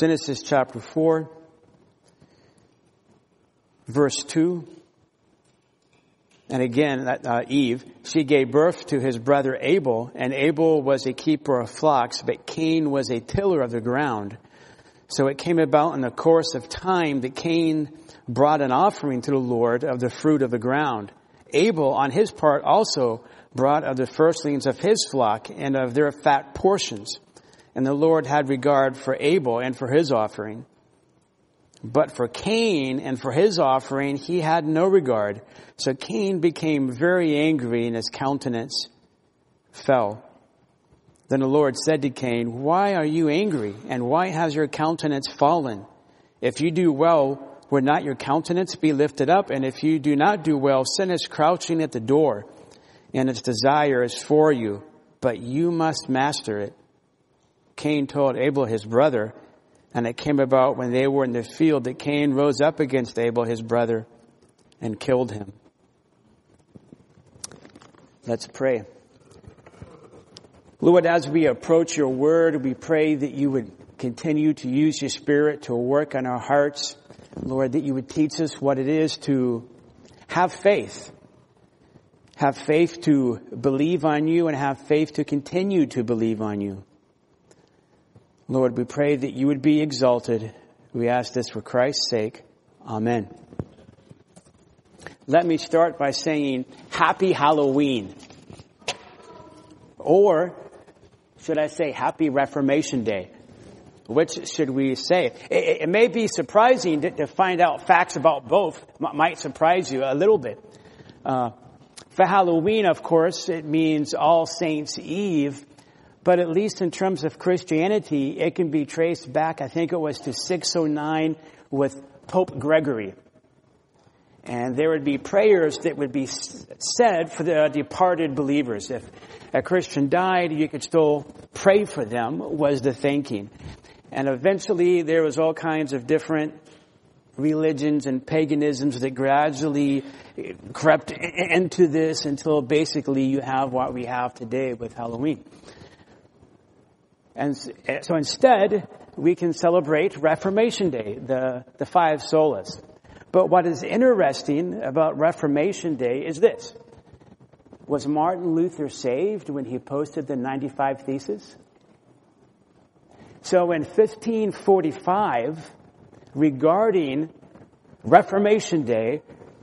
Genesis chapter 4, verse 2. And again, uh, Eve, she gave birth to his brother Abel, and Abel was a keeper of flocks, but Cain was a tiller of the ground. So it came about in the course of time that Cain brought an offering to the Lord of the fruit of the ground. Abel, on his part, also brought of the firstlings of his flock and of their fat portions. And the Lord had regard for Abel and for his offering. But for Cain and for his offering, he had no regard. So Cain became very angry and his countenance fell. Then the Lord said to Cain, Why are you angry? And why has your countenance fallen? If you do well, would not your countenance be lifted up? And if you do not do well, sin is crouching at the door, and its desire is for you, but you must master it. Cain told Abel his brother, and it came about when they were in the field that Cain rose up against Abel his brother and killed him. Let's pray. Lord, as we approach your word, we pray that you would continue to use your spirit to work on our hearts. Lord, that you would teach us what it is to have faith. Have faith to believe on you and have faith to continue to believe on you. Lord, we pray that you would be exalted. We ask this for Christ's sake. Amen. Let me start by saying Happy Halloween. Or should I say Happy Reformation Day? Which should we say? It, it may be surprising to, to, find out facts about both. M- might surprise you a little bit. Uh, for Halloween, of course, it means All Saints Eve, but at least in terms of Christianity, it can be traced back, I think it was to 609 with Pope Gregory. And there would be prayers that would be said for the departed believers. If a Christian died, you could still pray for them, was the thinking. And eventually there was all kinds of different religions and paganisms that gradually eh, crept into this until basically you have what we have today with Halloween. And eh, so instead, we can celebrate Reformation Day, the, the five solas. But what is interesting about Reformation Day is this. Was Martin Luther saved when he posted the 95 Theses? So in 1545, regarding Reformation Day,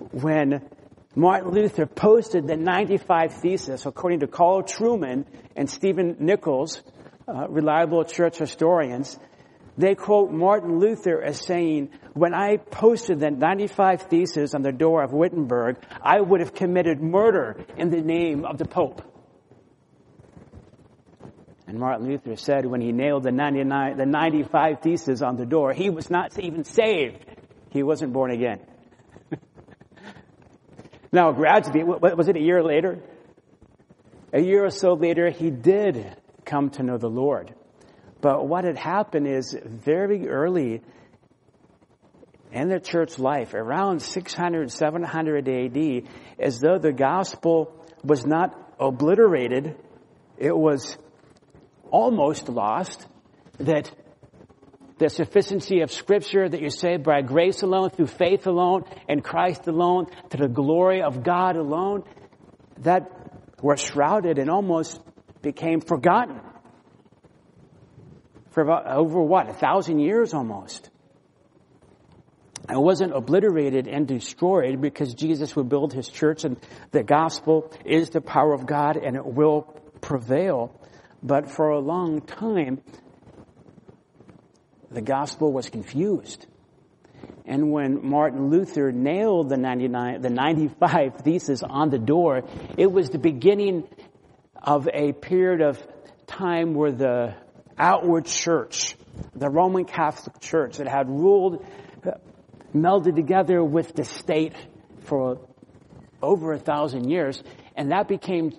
when Martin Luther posted the 95 Theses, according to Carl Trueman and Stephen Nichols, uh, reliable church historians, they quote Martin Luther as saying, when I posted the 95 Theses on the door of Wittenberg, I would have committed murder in the name of the Pope. And Martin Luther said when he nailed the 99, the 95 Theses on the door, he was not even saved. He wasn't born again. now, gradually, was it a year later? A year or so later, he did come to know the Lord. But what had happened is very early in the church life, around 600, 700 AD, as though the gospel was not obliterated, it was almost lost, that the sufficiency of scripture that you're saved by grace alone, through faith alone, and Christ alone, to the glory of God alone, that were shrouded and almost became forgotten for about over what, a thousand years almost. It wasn't obliterated and destroyed because Jesus would build his church and the gospel is the power of God and it will prevail. But for a long time, the gospel was confused. And when Martin Luther nailed the 99, the 95 theses on the door, it was the beginning of a period of time where the outward church, the Roman Catholic Church that had ruled, melded together with the state for over a thousand years, and that became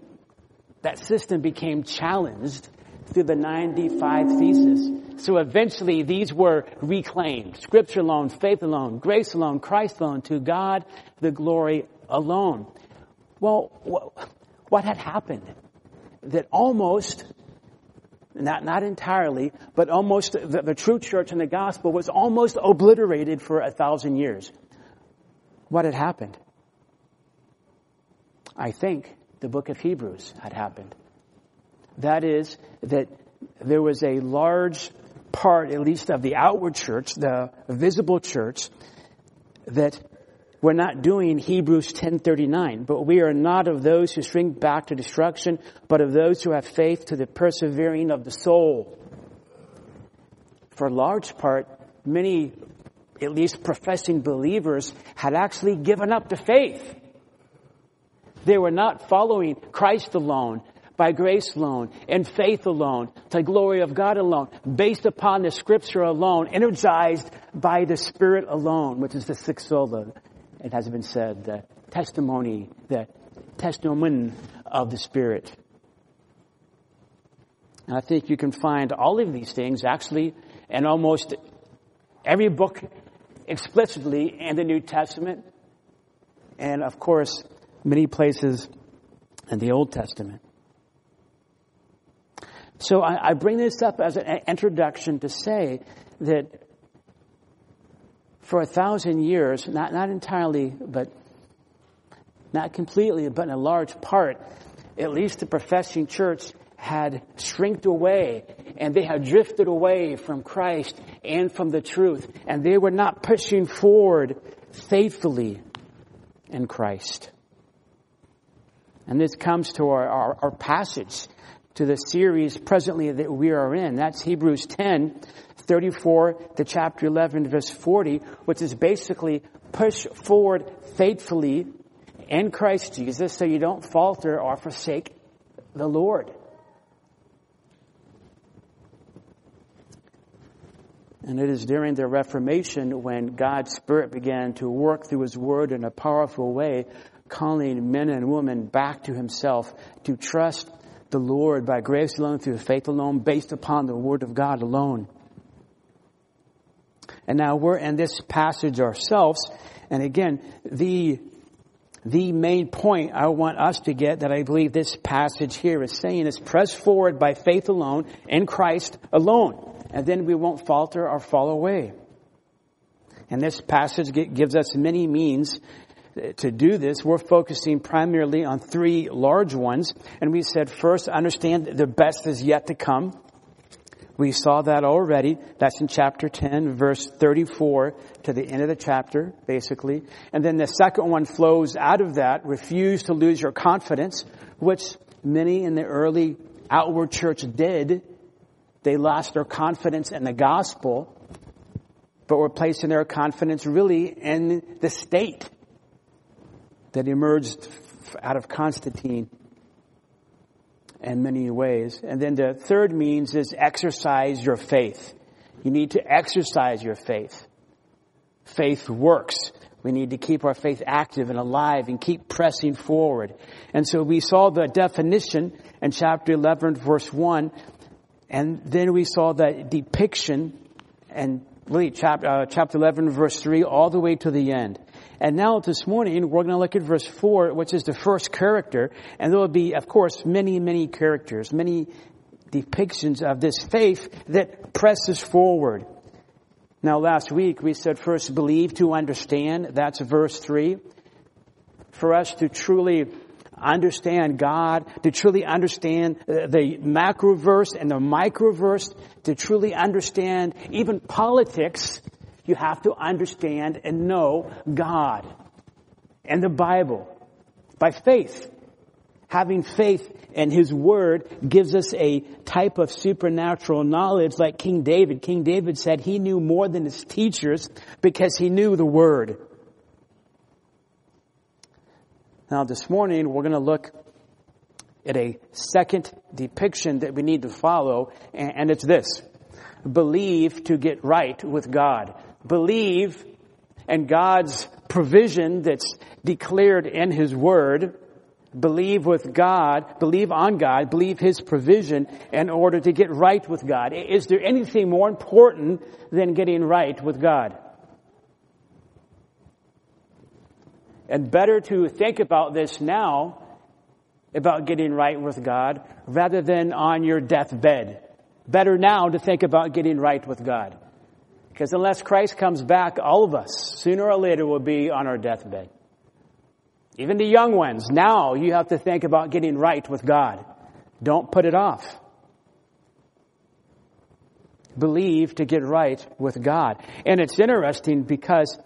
that system became challenged through the 95 Theses. So eventually these were reclaimed. Scripture alone, faith alone, grace alone, Christ alone, to God the glory alone. Well, what had happened? That almost not, not entirely, but almost the, the true church and the gospel was almost obliterated for a thousand years. What had happened? I think the book of Hebrews had happened. That is, that there was a large part, at least of the outward church, the visible church, that we're not doing Hebrews 10:39, but we are not of those who shrink back to destruction, but of those who have faith to the persevering of the soul. For a large part, many, at least professing believers, had actually given up the faith. They were not following Christ alone, by grace alone, and faith alone, to the glory of God alone, based upon the scripture alone, energized by the Spirit alone, which is the sixth sola, it has been said, the testimony, the testimony of the Spirit. And I think you can find all of these things actually in almost every book explicitly in the New Testament. And of course, many places in the Old Testament. So I, I bring this up as an introduction to say that for a thousand years, not, not entirely, but not completely, but in a large part, at least the professing church had shrinked away and they had drifted away from Christ and from the truth and they were not pushing forward faithfully in Christ. And this comes to our, our, our passage, to the series presently that we are in. That's Hebrews 10, 34 to chapter 11, verse 40, which is basically push forward faithfully in Christ Jesus so you don't falter or forsake the Lord. And it is during the Reformation when God's Spirit began to work through His Word in a powerful way, calling men and women back to Himself to trust the Lord by grace alone, through faith alone, based upon the Word of God alone. And now we're in this passage ourselves. And again, the, the main point I want us to get that I believe this passage here is saying is press forward by faith alone in Christ alone. And then we won't falter or fall away. And this passage gives us many means uh, to do this. We're focusing primarily on three large ones. And we said first, understand the best is yet to come. We saw that already. That's in chapter 10, verse 34 to the end of the chapter, basically. And then the second one flows out of that. Refuse to lose your confidence, which many in the early outward church did. They lost their confidence in the gospel, but were placing their confidence really in the state that emerged out of Constantine in many ways. And then the third means is exercise your faith. You need to exercise your faith. Faith works. We need to keep our faith active and alive and keep pressing forward. And so we saw the definition in chapter 11 verse 1 and then we saw the depiction and really chapter, uh, chapter 11 verse 3 all the way to the end. And now this morning, we're going to look at verse 4, which is the first character. And there will be, of course, many, many characters, many depictions of this faith that presses forward. Now last week we said first believe to understand. That's verse 3. For us to truly understand God, to truly understand uh, the macro verse and the micro verse, to truly understand even politics, you have to understand and know God and the Bible by faith. Having faith in His Word gives us a type of supernatural knowledge like King David. King David said he knew more than his teachers because he knew the Word. Now this morning we're going to look at a second depiction that we need to follow and it's this. Believe to get right with God believe and God's provision that's declared in His Word, believe with God, believe on God, believe His provision in order to get right with God. Is there anything more important than getting right with God? And better to think about this now, about getting right with God, rather than on your deathbed. better now to think about getting right with God. Because unless Christ comes back, all of us, sooner or later, will be on our deathbed. Even the young ones, now you have to think about getting right with God. Don't put it off. Believe to get right with God. And it's interesting because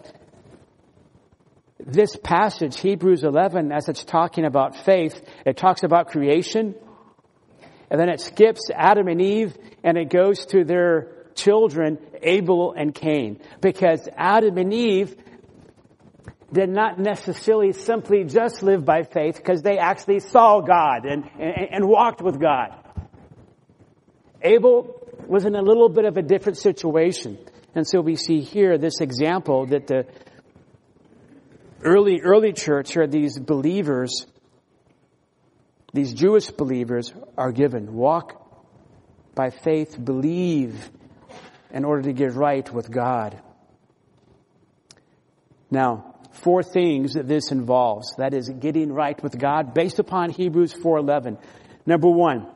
this passage, Hebrews 11, as it's talking about faith, it talks about creation, and then it skips Adam and Eve, and it goes to their children, Abel and Cain. Because Adam and Eve did not necessarily simply just live by faith because they actually saw God and, and, and, walked with God. Abel was in a little bit of a different situation. And so we see here this example that the early, early church or these believers, these Jewish believers are given. Walk by faith, believe in order to get right with God. Now, four things that this involves. That is getting right with God based upon Hebrews 4:11. Number 1.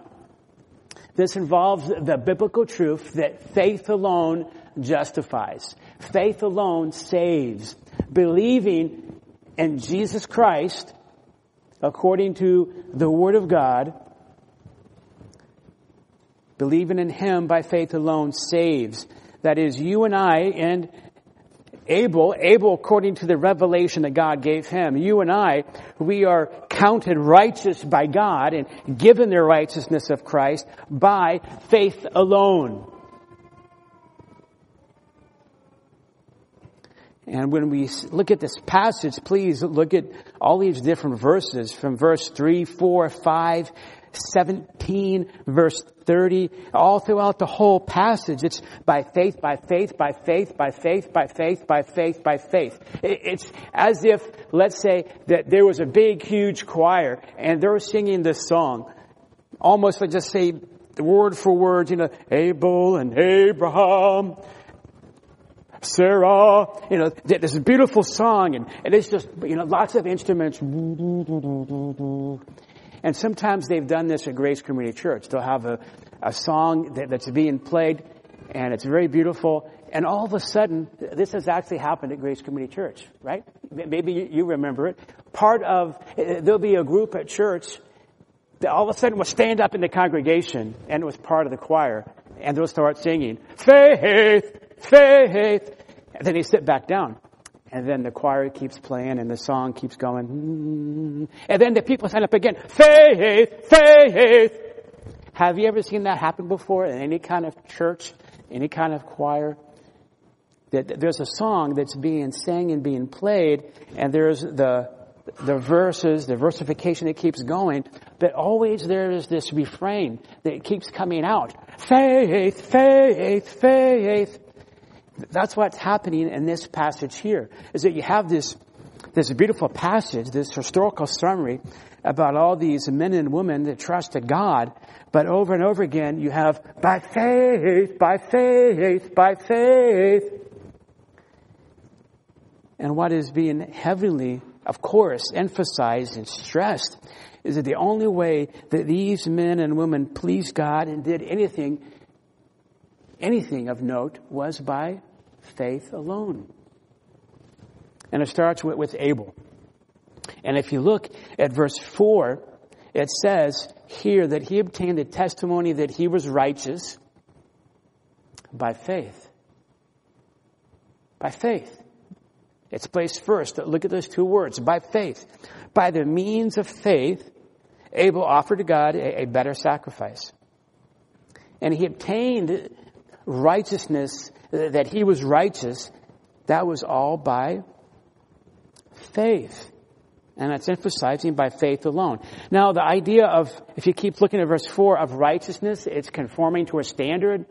This involves the biblical truth that faith alone justifies. Faith alone saves. Believing in Jesus Christ according to the Word of God, believing in Him by faith alone saves. That is, you and I, and Abel, Abel according to the revelation that God gave him. You and I, we are counted righteous by God and given the righteousness of Christ by faith alone. And when we look at this passage, please look at all these different verses from verse 3, 4, 5, 17, verse 30, all throughout the whole passage. It's by faith, by faith, by faith, by faith, by faith, by faith, by faith. It's as if, let's say, that there was a big, huge choir and they were singing this song. Almost like just say, word for word, you know, Abel and Abraham, Sarah, you know, this beautiful song and, and it's just, you know, lots of instruments. And sometimes they've done this at Grace Community Church. They'll have a, a song that, that's being played and it's very beautiful. And all of a sudden, this has actually happened at Grace Community Church, right? Maybe you remember it. Part of, eh, eh, there'll be a group at church that all of a sudden will stand up in the congregation and it was part of the choir and they'll start singing, faith, faith. And then they sit back down. And then the choir keeps playing and the song keeps going. And then the people stand up again. Faith, faith. Have you ever seen that happen before in any kind of church, any kind of choir? That there's a song that's being sang and being played, and there's the the verses, the versification that keeps going, but always there is this refrain that keeps coming out. Faith, faith, faith. That's what's happening in this passage here, is that you have this, this beautiful passage, this historical summary about all these men and women that trusted God, but over and over again you have by faith, by faith, by faith. And what is being heavily, of course, emphasized and stressed is that the only way that these men and women pleased God and did anything, anything of note was by faith alone. And it starts with, with Abel. And if you look at verse 4, it says here that he obtained the testimony that he was righteous by faith. By faith. It's placed first. Look at those two words. By faith. By the means of faith, Abel offered to God a, a better sacrifice. And he obtained righteousness that he was righteous, that was all by faith. And that's emphasizing by faith alone. Now, the idea of, if you keep looking at verse 4, of righteousness, it's conforming to a standard.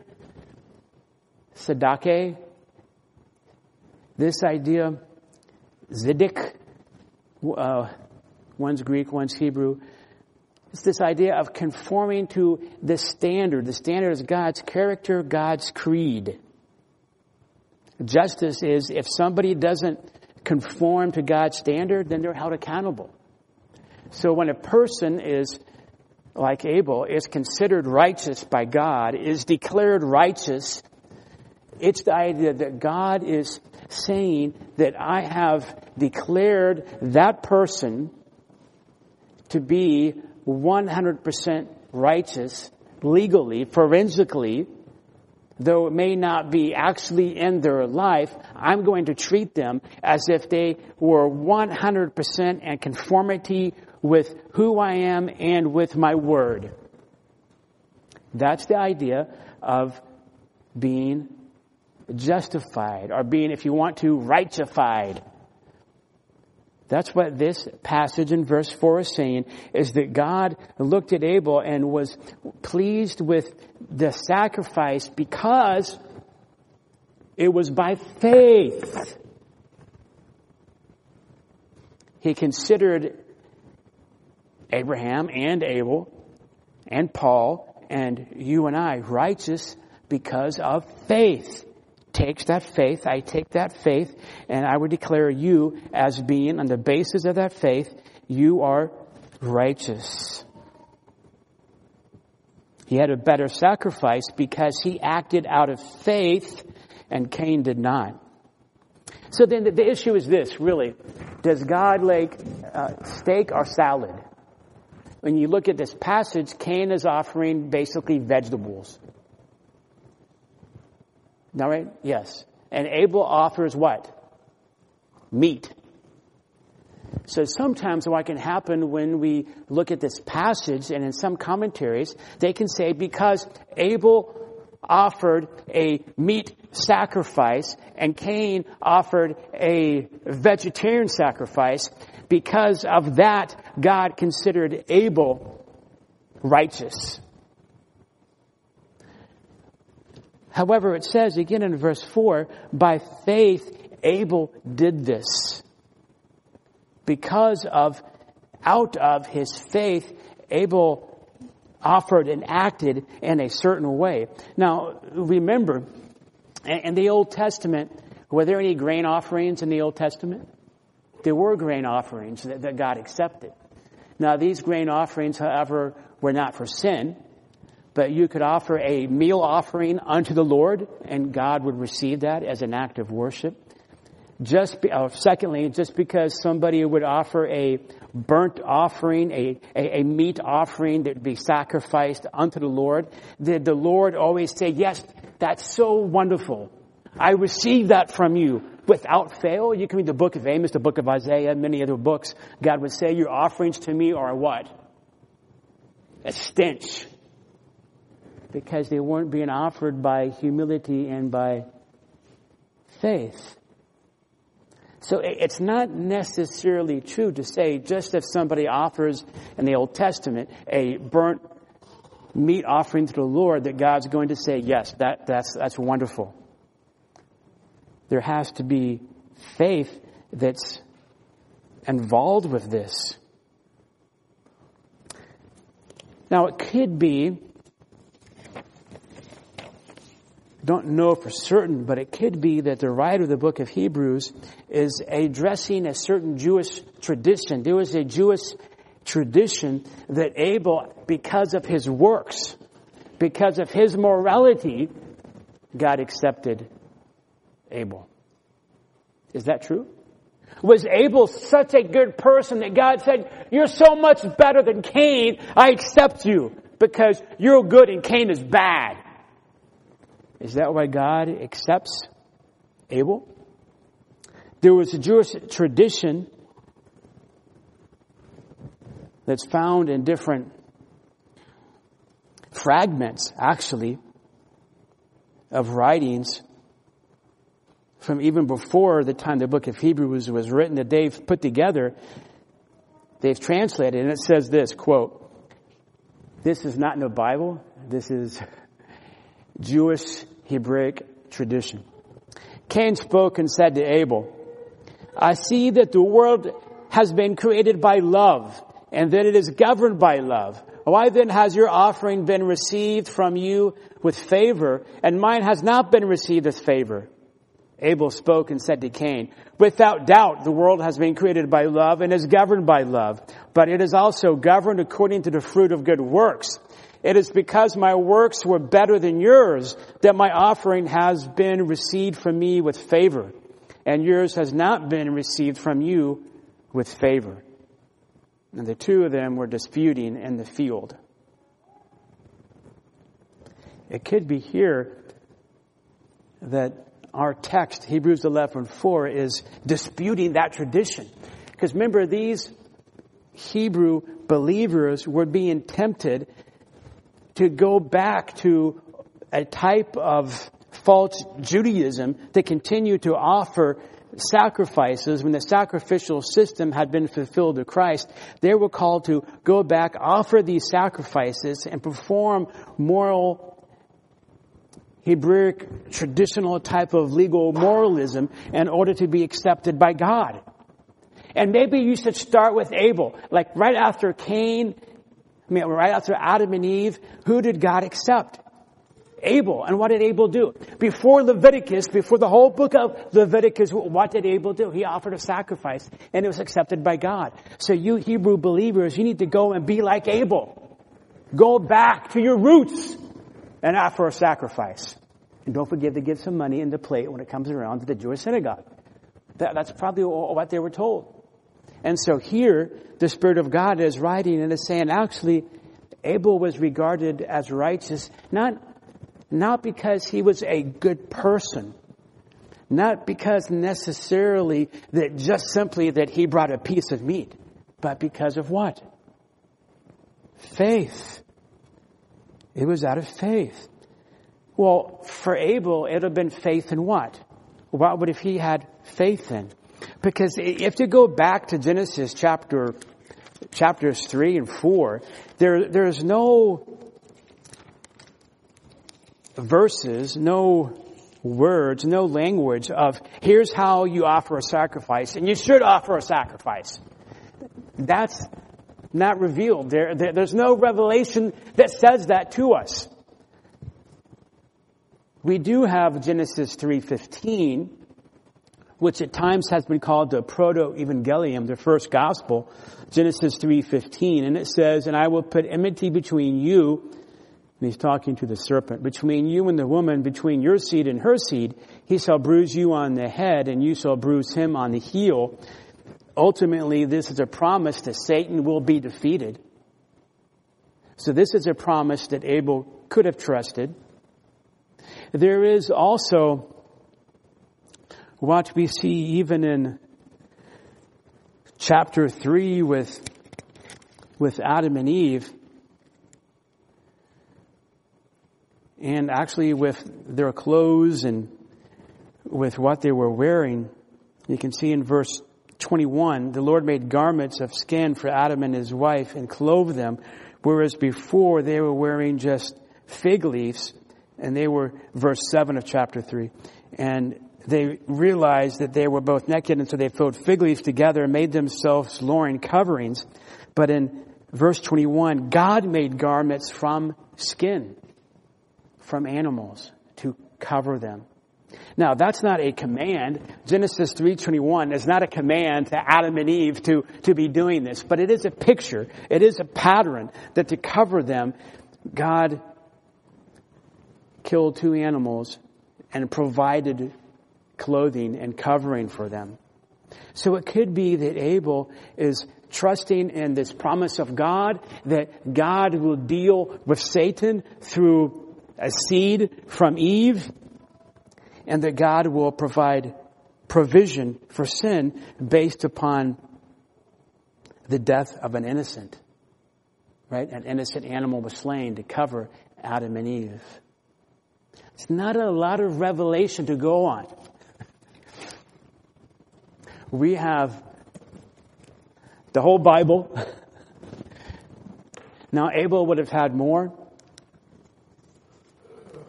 Sadake. This idea, Ziddik, uh, one's Greek, one's Hebrew. It's this idea of conforming to the standard. The standard is God's character, God's creed. Justice is if somebody doesn't conform to God's standard, then they're held accountable. So when a person is like Abel, is considered righteous by God, is declared righteous, it's the idea that God is saying that I have declared that person to be 100% righteous legally, forensically, though it may not be actually in their life, I'm going to treat them as if they were 100% in conformity with who I am and with my word. That's the idea of being justified or being, if you want to, rightefied. That's what this passage in verse 4 is saying, is that God looked at Abel and was pleased with the sacrifice because it was by faith. He considered Abraham and Abel and Paul and you and I righteous because of faith takes that faith, I take that faith, and I would declare you as being, on the basis of that faith, you are righteous. He had a better sacrifice because he acted out of faith and Cain did not. So then the, the issue is this, really. Does God like uh, steak or salad? When you look at this passage, Cain is offering basically vegetables. All right? Yes. And Abel offers what? Meat. So sometimes what can happen when we look at this passage and in some commentaries, they can say because Abel offered a meat sacrifice and Cain offered a vegetarian sacrifice, because of that, God considered Abel righteous. However, it says again in verse 4 by faith, Abel did this. Because of, out of his faith, Abel offered and acted in a certain way. Now, remember, in the Old Testament, were there any grain offerings in the Old Testament? There were grain offerings that, God accepted. Now, these grain offerings, however, were not for sin but you could offer a meal offering unto the Lord, and God would receive that as an act of worship. Just be, uh, secondly, just because somebody would offer a burnt offering, a, a, a, meat offering that would be sacrificed unto the Lord, did the Lord always say, yes, that's so wonderful. I receive that from you without fail. You can read the book of Amos, the book of Isaiah, many other books. God would say, your offerings to me are what? A stench because they weren't being offered by humility and by faith. So it's not necessarily true to say just if somebody offers in the Old Testament a burnt meat offering to the Lord that God's going to say, yes, that, that's, that's wonderful. There has to be faith that's involved with this. Now it could be don't know for certain, but it could be that the writer of the book of Hebrews is addressing a certain Jewish tradition. There was a Jewish tradition that Abel, because of his works, because of his morality, God accepted Abel. Is that true? Was Abel such a good person that God said, you're so much better than Cain, I accept you because you're good and Cain is bad. Is that why God accepts Abel? There was a Jewish tradition that's found in different fragments, actually, of writings from even before the time the book of Hebrews was written that they've put together, they've translated, and it says this, quote, this is not in the Bible, this is Jewish Hebraic tradition. Cain spoke and said to Abel, I see that the world has been created by love and that it is governed by love. Why then has your offering been received from you with favor and mine has not been received with favor? Abel spoke and said to Cain, Without doubt, the world has been created by love and is governed by love, but it is also governed according to the fruit of good works. It is because my works were better than yours that my offering has been received from me with favor, and yours has not been received from you with favor. And the two of them were disputing in the field. It could be here that our text, Hebrews 11 4, is disputing that tradition. Because remember, these Hebrew believers were being tempted to go back to a type of false Judaism to continue to offer sacrifices when the sacrificial system had been fulfilled to Christ. They were called to go back, offer these sacrifices, and perform moral Hebraic traditional type of legal moralism in order to be accepted by God. And maybe you should start with Abel. Like right after Cain, I mean, right after Adam and Eve, who did God accept? Abel. And what did Abel do? Before Leviticus, before the whole book of Leviticus, what did Abel do? He offered a sacrifice and it was accepted by God. So you Hebrew believers, you need to go and be like Abel. Go back to your roots and offer a sacrifice. And don't forget to give some money in the plate when it comes around to the Jewish synagogue. That, that's probably what they were told. And so here, the Spirit of God is writing and is saying, actually, Abel was regarded as righteous, not, not because he was a good person, not because necessarily that just simply that he brought a piece of meat, but because of what? Faith. It was out of faith. Well, for Abel, it would have been faith in what? What would if he had faith in? Because if you go back to Genesis chapter, chapters 3 and 4, there, there's no verses, no words, no language of here's how you offer a sacrifice, and you should offer a sacrifice. That's not revealed. There, there, there's no revelation that says that to us. We do have Genesis 3.15, which at times has been called the proto-evangelium, the first gospel, Genesis 3.15. And it says, And I will put enmity between you, and he's talking to the serpent, between you and the woman, between your seed and her seed. He shall bruise you on the head, and you shall bruise him on the heel ultimately, this is a promise that Satan will be defeated. So this is a promise that Abel could have trusted. There is also what we see even in chapter 3 with, with Adam and Eve, and actually with their clothes and with what they were wearing. You can see in verse 21, the Lord made garments of skin for Adam and his wife and clothed them, whereas before they were wearing just fig leaves, and they were, verse 7 of chapter 3. And they realized that they were both naked, and so they filled fig leaves together and made themselves loin coverings. But in verse 21, God made garments from skin, from animals, to cover them. Now, that's not a command. Genesis 3.21 is not a command to Adam and Eve to, to be doing this, but it is a picture. It is a pattern that to cover them, God killed two animals and provided clothing and covering for them. So it could be that Abel is trusting in this promise of God that God will deal with Satan through a seed from Eve and that God will provide provision for sin based upon the death of an innocent. Right? An innocent animal was slain to cover Adam and Eve. It's not a lot of revelation to go on. We have the whole Bible. now, Abel would have had more.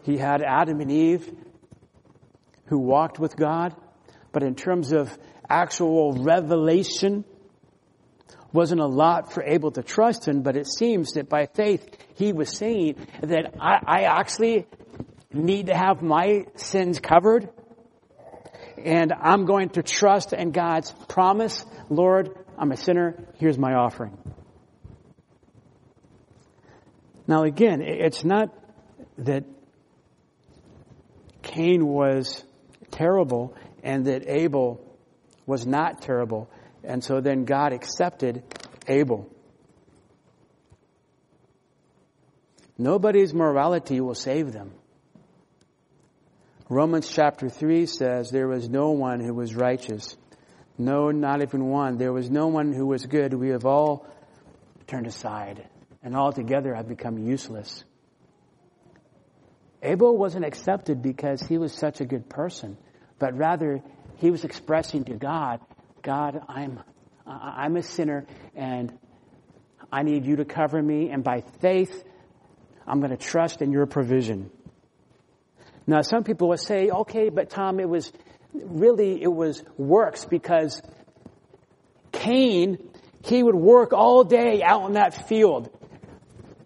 He had Adam and Eve who walked with God, but in terms of actual revelation, wasn't a lot for Abel to trust in, but it seems that by faith he was saying that I, I actually need to have my sins covered. And I'm going to trust in God's promise. Lord, I'm a sinner. Here's my offering. Now again, it's not that Cain was terrible and that Abel was not terrible. And so then God accepted Abel. Nobody's morality will save them. Romans chapter 3 says, There was no one who was righteous. No, not even one. There was no one who was good. We have all turned aside and altogether have become useless. Abel wasn't accepted because he was such a good person, but rather he was expressing to God, God, I'm, I'm a sinner and I need you to cover me. And by faith, I'm going to trust in your provision. Now, some people will say, okay, but Tom, it was really, it was works because Cain, he would work all day out in that field.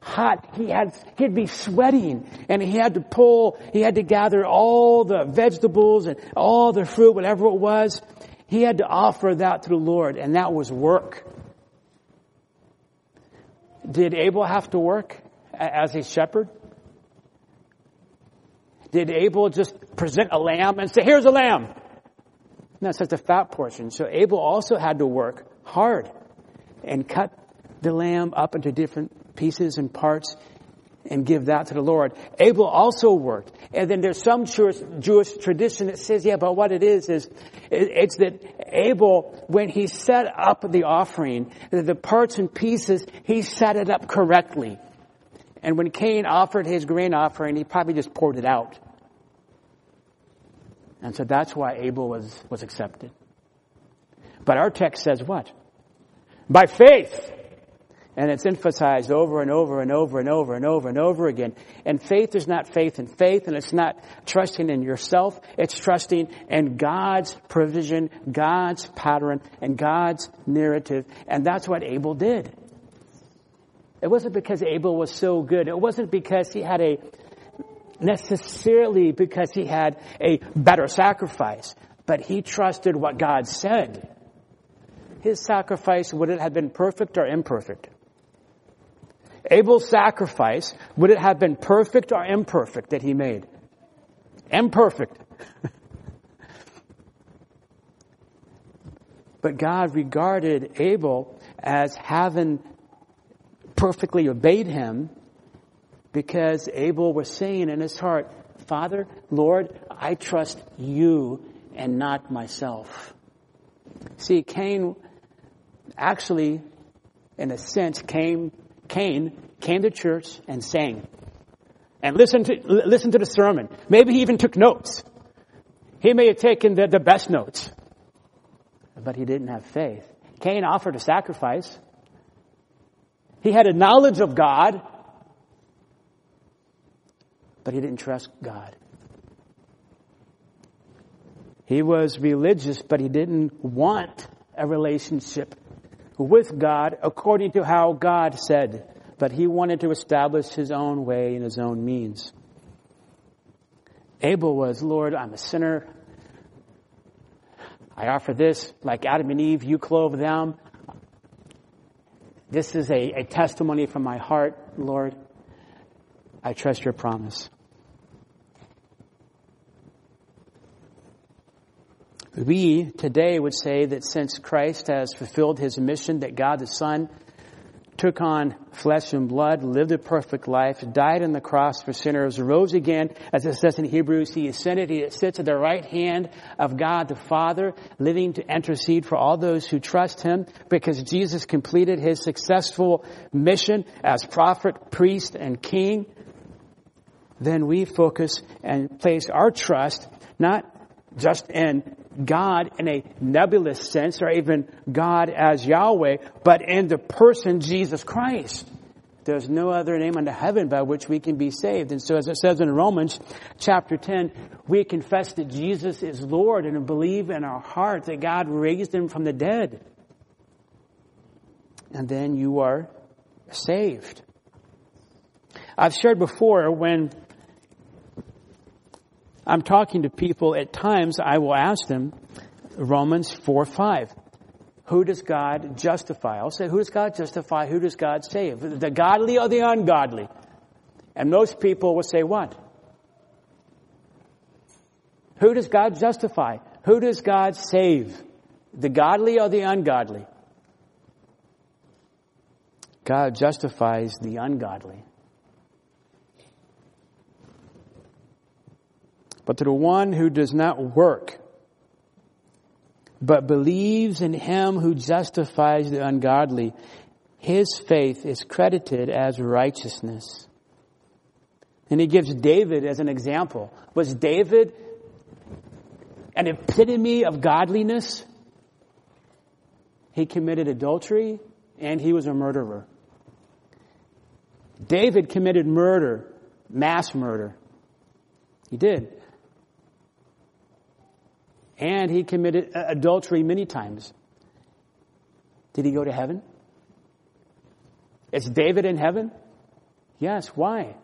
Hot. He had, he'd be sweating and he had to pull, he had to gather all the vegetables and all the fruit, whatever it was. He had to offer that to the Lord and that was work. Did Abel have to work as a shepherd? Did Abel just present a lamb and say, here's a lamb? No, it's just a fat portion. So Abel also had to work hard and cut the lamb up into different pieces and parts and give that to the Lord. Abel also worked. And then there's some Jewish, Jewish tradition that says, yeah, but what it is, is it's that Abel, when he set up the offering, the parts and pieces, he set it up correctly. And when Cain offered his grain offering, he probably just poured it out. And so that's why Abel was, was accepted. But our text says what? By faith. And it's emphasized over and over and over and over and over and over again. And faith is not faith in faith, and it's not trusting in yourself. It's trusting in God's provision, God's pattern, and God's narrative. And that's what Abel did. It wasn't because Abel was so good. It wasn't because he had a necessarily because he had a better sacrifice, but he trusted what God said. His sacrifice, would it have been perfect or imperfect? Abel's sacrifice, would it have been perfect or imperfect that he made? Imperfect. but God regarded Abel as having perfectly obeyed him because Abel was saying in his heart, Father, Lord, I trust you and not myself. See, Cain actually, in a sense, came, Cain came to church and sang. And listened to, listened to the sermon. Maybe he even took notes. He may have taken the, the best notes. But he didn't have faith. Cain offered a sacrifice. He had a knowledge of God, but he didn't trust God. He was religious, but he didn't want a relationship with God according to how God said, but he wanted to establish his own way and his own means. Abel was, Lord, I'm a sinner. I offer this like Adam and Eve, you clove them. This is a, a testimony from my heart, Lord. I trust your promise. We today would say that since Christ has fulfilled his mission, that God the Son took on flesh and blood, lived a perfect life, died on the cross for sinners, rose again, as it says in Hebrews, he ascended, he sits at the right hand of God the Father, living to intercede for all those who trust him, because Jesus completed his successful mission as prophet, priest, and king. Then we focus and place our trust not just in God in a nebulous sense or even God as Yahweh, but in the person Jesus Christ. There's no other name under heaven by which we can be saved. And so as it says in Romans chapter 10, we confess that Jesus is Lord and believe in our heart that God raised him from the dead. And then you are saved. I've shared before when I'm talking to people at times, I will ask them, Romans 4 5. Who does God justify? I'll say, who does God justify? Who does God save? The godly or the ungodly? And most people will say, what? Who does God justify? Who does God save? The godly or the ungodly? God justifies the ungodly. But to the one who does not work, but believes in him who justifies the ungodly, his faith is credited as righteousness. And he gives David as an example. Was David an epitome of godliness? He committed adultery and he was a murderer. David committed murder, mass murder. He did. And he committed adultery many times. Did he go to heaven? Is David in heaven? Yes. Why?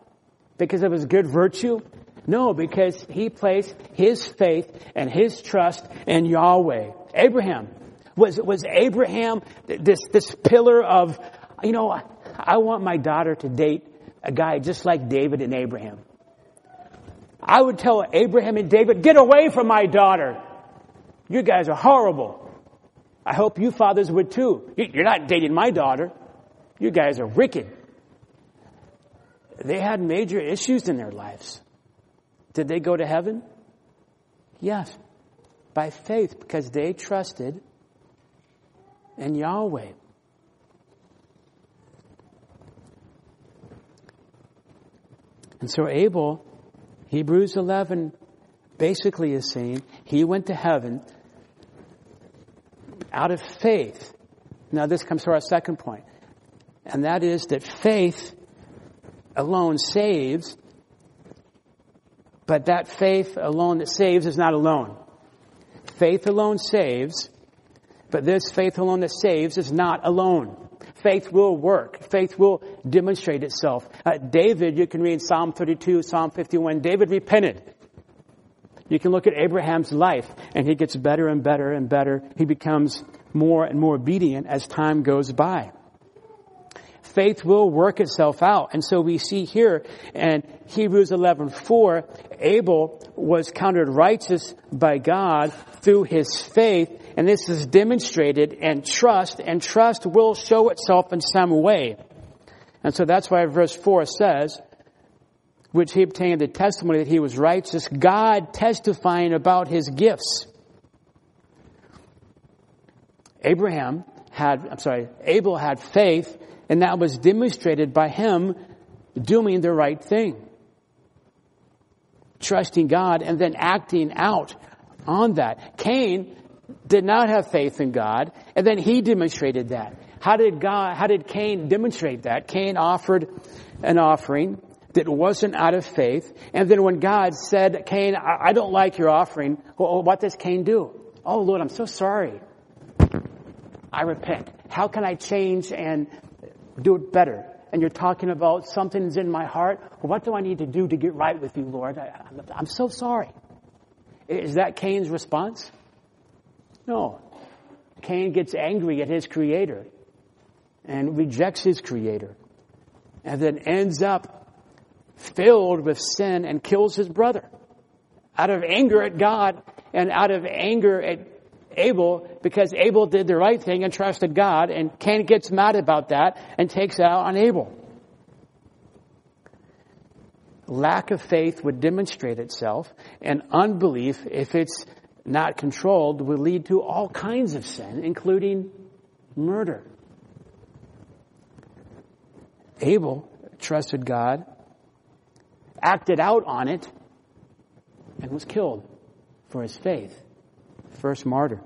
Because of his good virtue? No, because he placed his faith and his trust in Yahweh. Abraham. Was, was Abraham this, this pillar of, you know, I want my daughter to date a guy just like David and Abraham. I would tell Abraham and David, get away from my daughter. You guys are horrible. I hope you fathers would too. You're not dating my daughter. You guys are wicked. They had major issues in their lives. Did they go to heaven? Yes. By faith, because they trusted in Yahweh. And so Abel, Hebrews 11 basically is saying he went to heaven out of faith. Now this comes to our second point. And that is that faith alone saves, but that faith alone that saves is not alone. Faith alone saves, but this faith alone that saves is not alone. Faith will work. Faith will demonstrate itself. Uh, David, you can read Psalm 32, Psalm 51. David repented. You can look at Abraham's life and he gets better and better and better. He becomes more and more obedient as time goes by. Faith will work itself out. And so we see here in Hebrews 11:4, Abel was counted righteous by God through his faith and this is demonstrated in trust, and trust will show itself in some way. And so that's why verse 4 says, which he obtained the testimony that he was righteous, God testifying about his gifts. Abraham had, I'm sorry, Abel had faith, and that was demonstrated by him doing the right thing. Trusting God and then acting out on that. Cain did not have faith in God, and then he demonstrated that. How did God, how did Cain demonstrate that? Cain offered an offering that wasn't out of faith, and then when God said, Cain, I don't like your offering, well, oh, what does Cain do? Oh Lord, I'm so sorry. I repent. How can I change and do it better? And you're talking about something's in my heart. Well, what do I need to do to get right with you, Lord? I, I'm so sorry. Is that Cain's response? No. Cain gets angry at his creator and rejects his creator and then ends up filled with sin and kills his brother out of anger at God and out of anger at Abel because Abel did the right thing and trusted God and Cain gets mad about that and takes out on Abel. Lack of faith would demonstrate itself and unbelief, if it's not controlled will lead to all kinds of sin, including murder. Abel trusted God, acted out on it, and was killed for his faith. First martyr.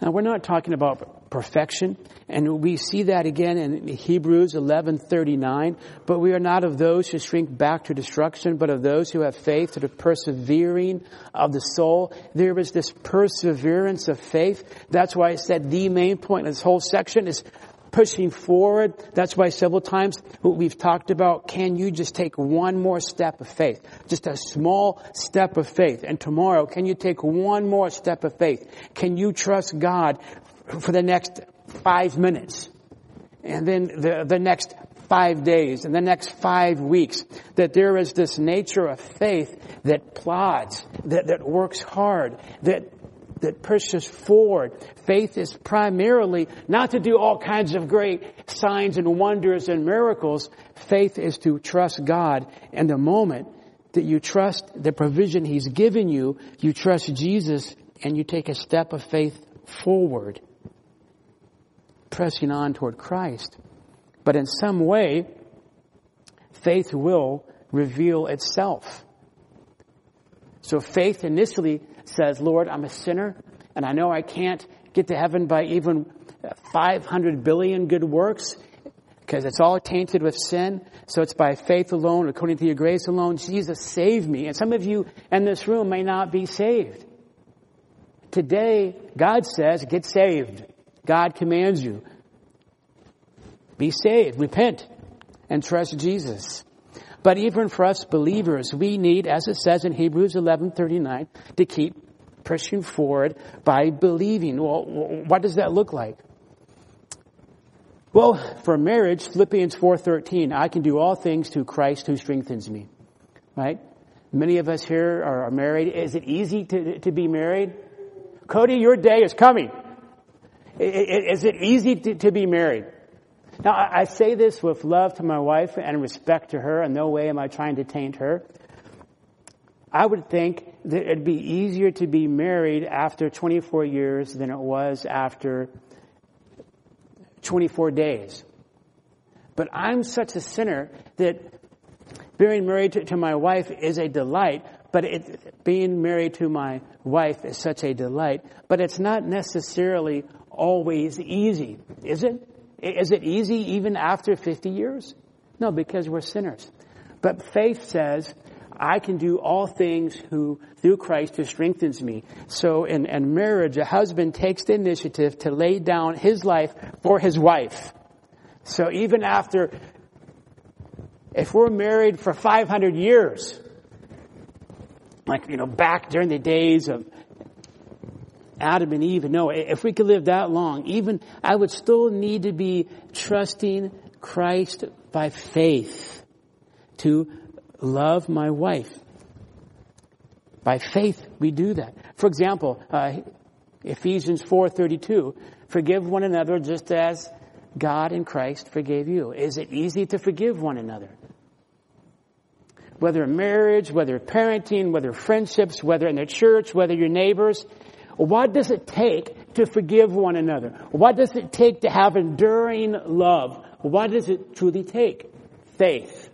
Now, we're not talking about perfection, and we see that again in Hebrews 11:39. But we are not of those who shrink back to destruction, but of those who have faith to the persevering of the soul. There is this perseverance of faith. That's why I said the main point of this whole section is pushing forward. That's why several times we've talked about, can you just take one more step of faith? Just a small step of faith. And tomorrow, can you take one more step of faith? Can you trust God for the next five minutes? And then the, the next five days and the next five weeks, that there is this nature of faith that plods, that, that works hard, that, that pushes forward. Faith is primarily not to do all kinds of great signs and wonders and miracles. Faith is to trust God and the moment that you trust the provision He's given you, you trust Jesus and you take a step of faith forward, pressing on toward Christ. But in some way, faith will reveal itself. So faith initially says, Lord, I'm a sinner and I know I can't get to heaven by even 500 billion good works because it's all tainted with sin. So it's by faith alone, according to your grace alone. Jesus saved me. And some of you in this room may not be saved. Today, God says, get saved. God commands you. Be saved, repent, and trust Jesus. But even for us believers, we need, as it says in Hebrews 11:39, to keep pushing forward by believing. Well, what does that look like? Well, for marriage, Philippians 4:13, I can do all things through Christ who strengthens me. Right? Many of us here are married. Is it easy to, to be married? Cody, your day is coming. Is it easy to, to be married? Now, I say this with love to my wife and respect to her. In no way am I trying to taint her. I would think that it'd be easier to be married after 24 years than it was after 24 days. But I'm such a sinner that being married to, to my wife is a delight, but it, being married to my wife is such a delight, but it's not necessarily always easy, is it? Is it easy even after 50 years? No, because we're sinners. But faith says, I can do all things who, through Christ who strengthens me. So in, in marriage, a husband takes the initiative to lay down his life for his wife. So even after, if we're married for 500 years, like, you know, back during the days of Adam and Eve. No, if we could live that long, even I would still need to be trusting Christ by faith to love my wife. By faith, we do that. For example, uh, Ephesians 4:32, forgive one another just as God in Christ forgave you. Is it easy to forgive one another? Whether in marriage, whether parenting, whether friendships, whether in the church, whether your neighbors, what does it take to forgive one another? What does it take to have enduring love? What does it truly take? Faith.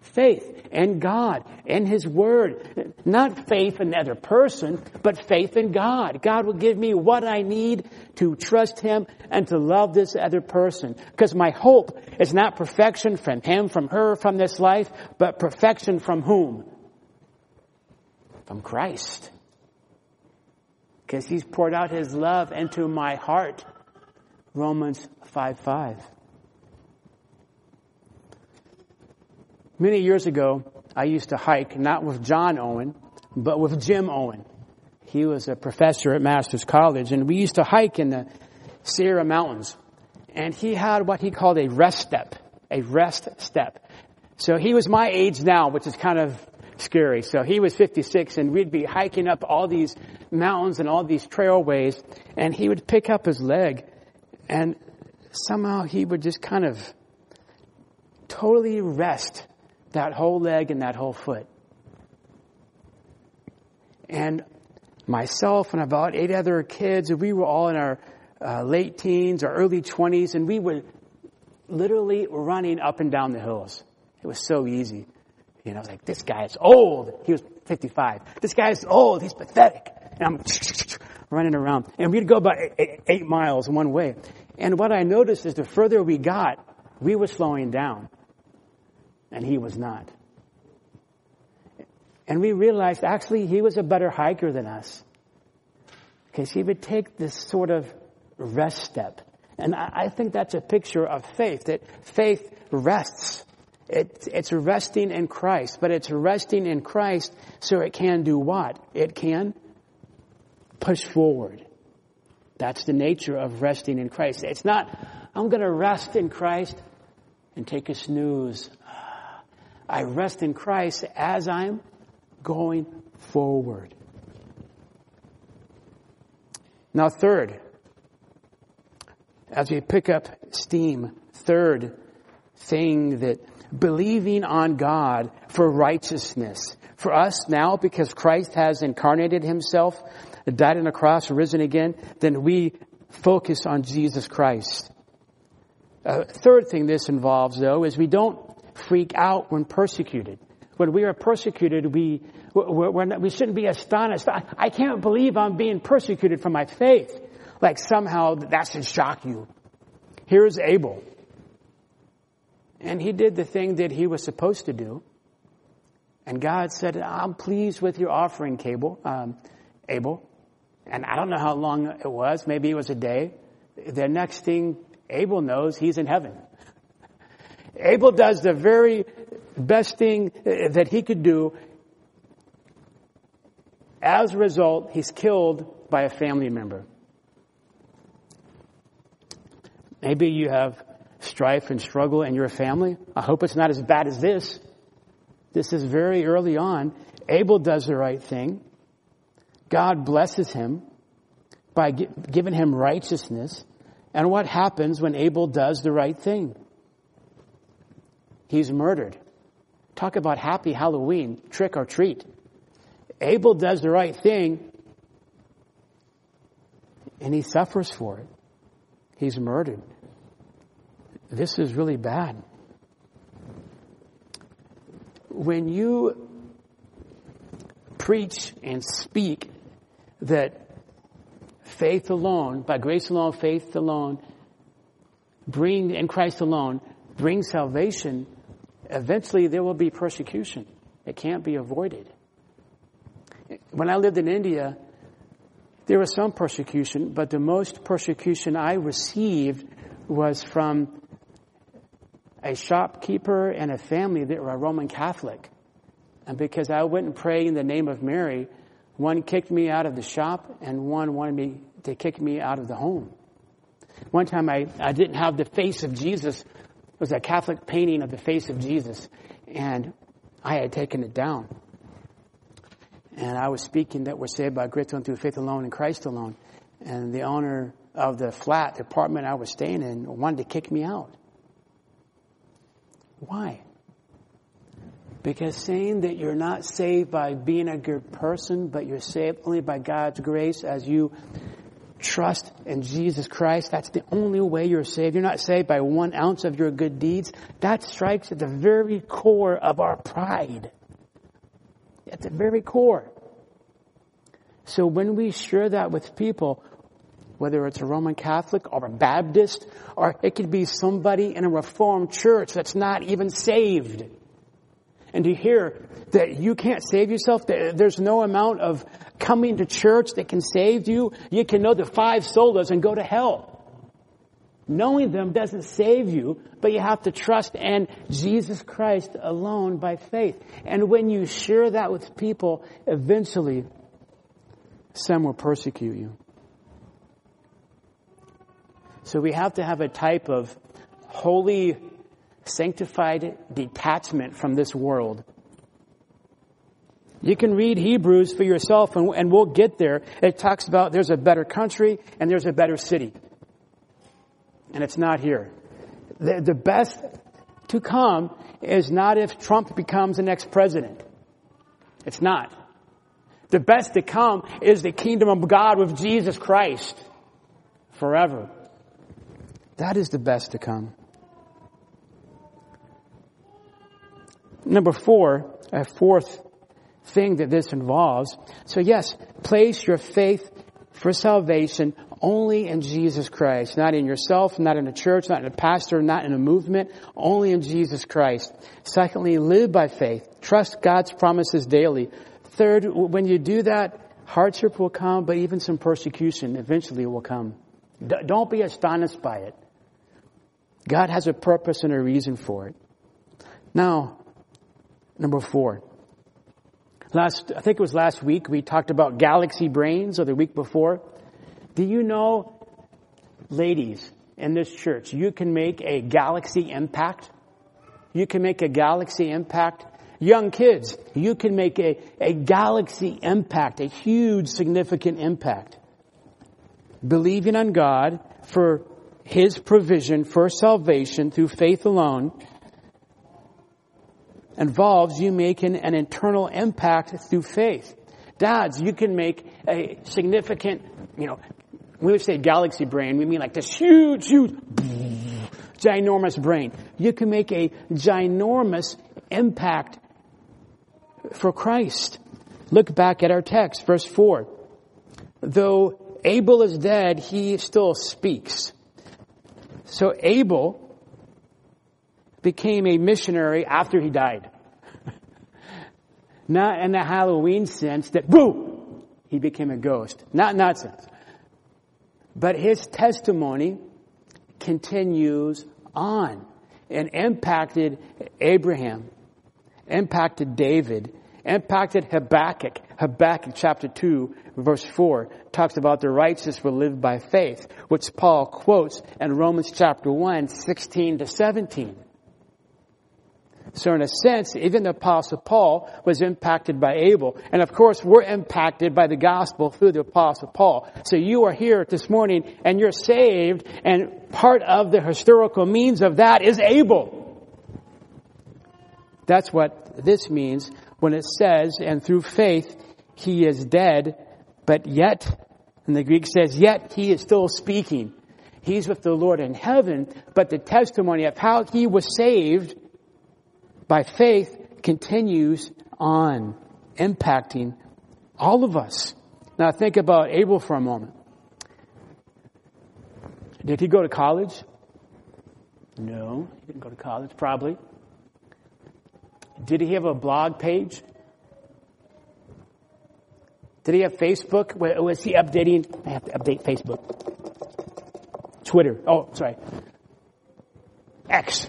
Faith in God, and His Word. Not faith in another person, but faith in God. God will give me what I need to trust Him and to love this other person. Because my hope is not perfection from Him, from her, from this life, but perfection from whom? From Christ because he's poured out his love into my heart. Romans 5 5. Many years ago, I used to hike, not with John Owen, but with Jim Owen. He was a professor at Masters College, and we used to hike in the Sierra Mountains. And he had what he called a rest step, a rest step. So he was my age now, which is kind of scary. So he was 56 and we'd be hiking up all these mountains and all these trailways and he would pick up his leg and somehow he would just kind of totally rest that whole leg and that whole foot. And myself and about eight other kids, we were all in our uh, late teens or early 20s and we were literally running up and down the hills. It was so easy. You know, I was like, this guy is old. He was 55. This guy is old. He's pathetic. And I'm running around. And we'd go about eight, eight miles one way. And what I noticed is the further we got, we were slowing down. And he was not. And we realized actually he was a better hiker than us. Because he would take this sort of rest step. And I think that's a picture of faith, that faith rests. It, it's resting in Christ, but it's resting in Christ so it can do what? It can push forward. That's the nature of resting in Christ. It's not, I'm going to rest in Christ and take a snooze. I rest in Christ as I'm going forward. Now, third, as we pick up steam, third thing that believing on God for righteousness. For us now, because Christ has incarnated himself, died on the cross, risen again, then we focus on Jesus Christ. Third thing this involves, though, is we don't freak out when persecuted. When we are persecuted, we, not, we shouldn't be astonished. I, I can't believe I'm being persecuted for my faith. Like somehow that should shock you. Here's Abel. And he did the thing that he was supposed to do. And God said, I'm pleased with your offering, Cable, um, Abel. And I don't know how long it was. Maybe it was a day. The next thing Abel knows, he's in heaven. Abel does the very best thing that he could do. As a result, he's killed by a family member. Maybe you have strife and struggle in your family. I hope it's not as bad as this. This is very early on. Abel does the right thing. God blesses him by giving him righteousness. And what happens when Abel does the right thing? He's murdered. Talk about happy Halloween, trick or treat. Abel does the right thing and he suffers for it. He's murdered. This is really bad. When you preach and speak that faith alone, by grace alone, faith alone, bring in Christ alone, bring salvation, eventually there will be persecution. It can't be avoided. When I lived in India, there was some persecution, but the most persecution I received was from a shopkeeper and a family that were a Roman Catholic. And because I wouldn't pray in the name of Mary, one kicked me out of the shop and one wanted me to kick me out of the home. One time I, I didn't have the face of Jesus. It was a Catholic painting of the face of Jesus. And I had taken it down. And I was speaking that we're saved by grace alone through faith alone in Christ alone. And the owner of the flat, the apartment I was staying in, wanted to kick me out. Why? Because saying that you're not saved by being a good person, but you're saved only by God's grace as you trust in Jesus Christ, that's the only way you're saved. You're not saved by one ounce of your good deeds. That strikes at the very core of our pride. At the very core. So when we share that with people, whether it's a Roman Catholic or a Baptist, or it could be somebody in a Reformed church that's not even saved. And to hear that you can't save yourself, there's no amount of coming to church that can save you. You can know the five solas and go to hell. Knowing them doesn't save you, but you have to trust in Jesus Christ alone by faith. And when you share that with people, eventually some will persecute you. So we have to have a type of holy, sanctified detachment from this world. You can read Hebrews for yourself and, and we'll get there. It talks about there's a better country and there's a better city. And it's not here. The, the best to come is not if Trump becomes the next president. It's not. The best to come is the kingdom of God with Jesus Christ forever. That is the best to come. Number four, a fourth thing that this involves. So yes, place your faith for salvation only in Jesus Christ, not in yourself, not in a church, not in a pastor, not in a movement, only in Jesus Christ. Secondly, live by faith. Trust God's promises daily. Third, when you do that, hardship will come, but even some persecution eventually will come. D- don't be astonished by it. God has a purpose and a reason for it. Now, number four. Last, I think it was last week, we talked about galaxy brains, or the week before. Do you know, ladies in this church, you can make a galaxy impact? You can make a galaxy impact. Young kids, you can make a, a galaxy impact, a huge significant impact. Believing on God for His provision for salvation through faith alone involves you making an internal impact through faith. Dads, you can make a significant, you know, we would say galaxy brain, we mean like this huge, huge, ginormous brain. You can make a ginormous impact for Christ. Look back at our text, verse 4. Though Abel is dead, he still speaks. So Abel became a missionary after he died. Not in the Halloween sense that, boo, he became a ghost. Not in that sense. But his testimony continues on and impacted Abraham, impacted David, impacted Habakkuk. Habakkuk chapter 2 verse 4 talks about the righteous will live by faith, which Paul quotes in Romans chapter 1, 16 to 17. So in a sense, even the apostle Paul was impacted by Abel. And of course, we're impacted by the gospel through the apostle Paul. So you are here this morning and you're saved and part of the historical means of that is Abel. That's what this means when it says, and through faith, he is dead, but yet, and the Greek says, yet he is still speaking. He's with the Lord in heaven, but the testimony of how he was saved by faith continues on impacting all of us. Now think about Abel for a moment. Did he go to college? No, he didn't go to college, probably. Did he have a blog page? Did he have Facebook? Was oh, he updating? I have to update Facebook. Twitter. Oh, sorry. X.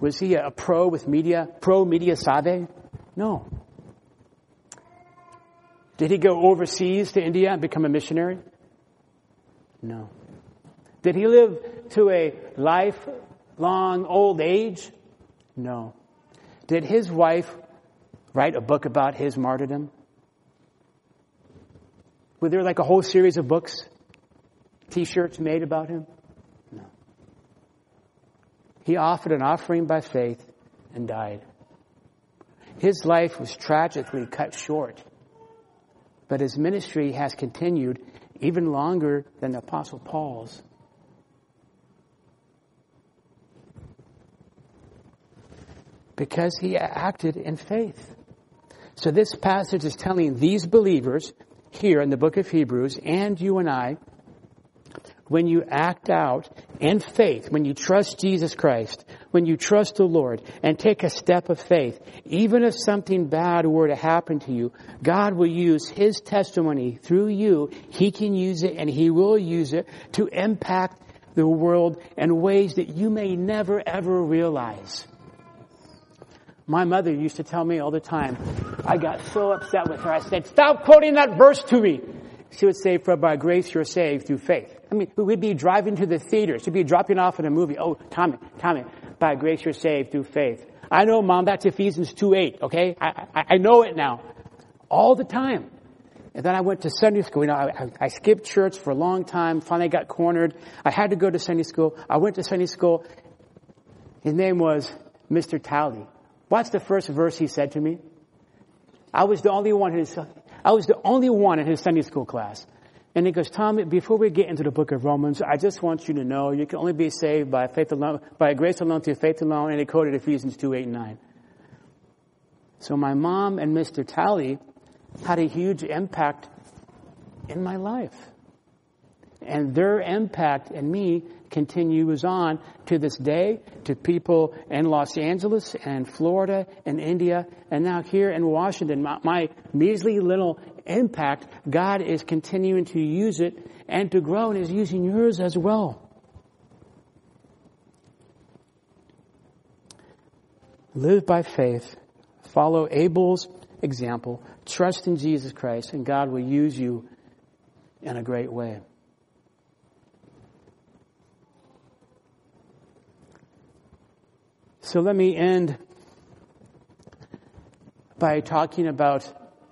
Was he a pro with media, pro media sabe? No. Did he go overseas to India and become a missionary? No. Did he live to a lifelong old age? No. Did his wife write a book about his martyrdom? Were there like a whole series of books, t-shirts made about him? No. He offered an offering by faith and died. His life was tragically cut short, but his ministry has continued even longer than the Apostle Paul's. Because he acted in faith. So this passage is telling these believers here in the book of Hebrews and you and I when you act out in faith, when you trust Jesus Christ, when you trust the Lord and take a step of faith, even if something bad were to happen to you, God will use His testimony through you. He can use it and He will use it to impact the world in ways that you may never ever realize. My mother used to tell me all the time, I got so upset with her. I said, stop quoting that verse to me. She would say, for by grace you're saved through faith. I mean, we'd be driving to the theater. She'd be dropping off in a movie. Oh, Tommy, Tommy, by grace you're saved through faith. I know, Mom, that's Ephesians 2 8, okay? I, I, I know it now. All the time. And then I went to Sunday school. You know, I, I, skipped church for a long time. Finally got cornered. I had to go to Sunday school. I went to Sunday school. His name was Mr. Talley. What's the first verse he said to me? I was the only one who, I was the only one in his Sunday school class. And he goes, Tom, before we get into the book of Romans, I just want you to know you can only be saved by faith alone, by grace alone through faith alone. And he quoted Ephesians 2, 8, and 9. So my mom and Mr. Talley had a huge impact in my life. And their impact in me continues on to this day to people in Los Angeles and Florida and India and now here in Washington. My, my measly little impact, God is continuing to use it and to grow and is using yours as well. Live by faith. Follow Abel's example. Trust in Jesus Christ, and God will use you in a great way. So let me end by talking about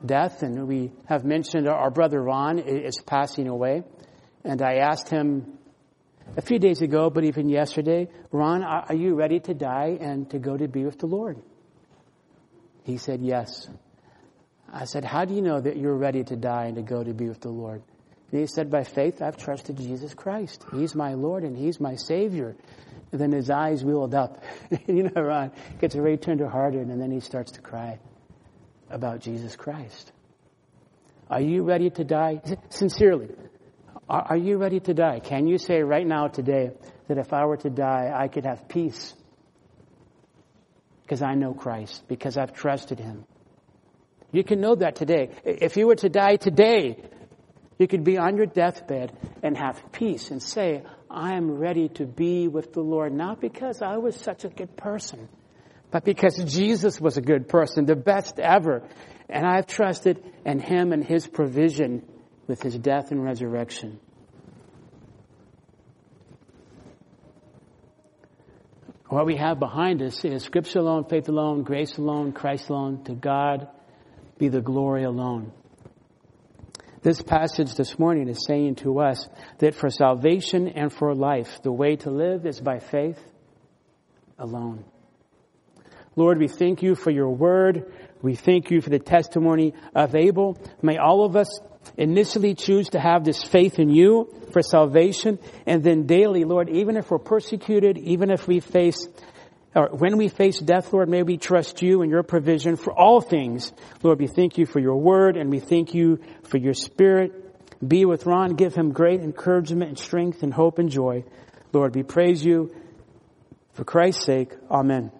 death, and we have mentioned our brother Ron is passing away. And I asked him a few days ago, but even yesterday, Ron, are you ready to die and to go to be with the Lord? He said, Yes. I said, How do you know that you're ready to die and to go to be with the Lord? And he said, By faith, I've trusted Jesus Christ. He's my Lord and He's my Savior. And then his eyes wheeled up. you know, Ron gets a very tenderhearted and then he starts to cry about Jesus Christ. Are you ready to die? Sincerely, are you ready to die? Can you say right now, today, that if I were to die, I could have peace? Because I know Christ, because I've trusted Him. You can know that today. If you were to die today, you could be on your deathbed and have peace and say, I am ready to be with the Lord, not because I was such a good person, but because Jesus was a good person, the best ever. And I've trusted in Him and His provision with his death and resurrection. What we have behind us is Scripture alone, faith alone, grace alone, Christ alone, to God be the glory alone. This passage this morning is saying to us that for salvation and for life, the way to live is by faith alone. Lord, we thank you for your word. We thank you for the testimony of Abel. May all of us initially choose to have this faith in you for salvation, and then daily, Lord, even if we're persecuted, even if we face, or when we face death, Lord, may we trust you and your provision for all things. Lord, we thank you for your word, and we thank you for your spirit. Be with Ron, give him great encouragement and strength and hope and joy. Lord, we praise you for Christ's sake. Amen.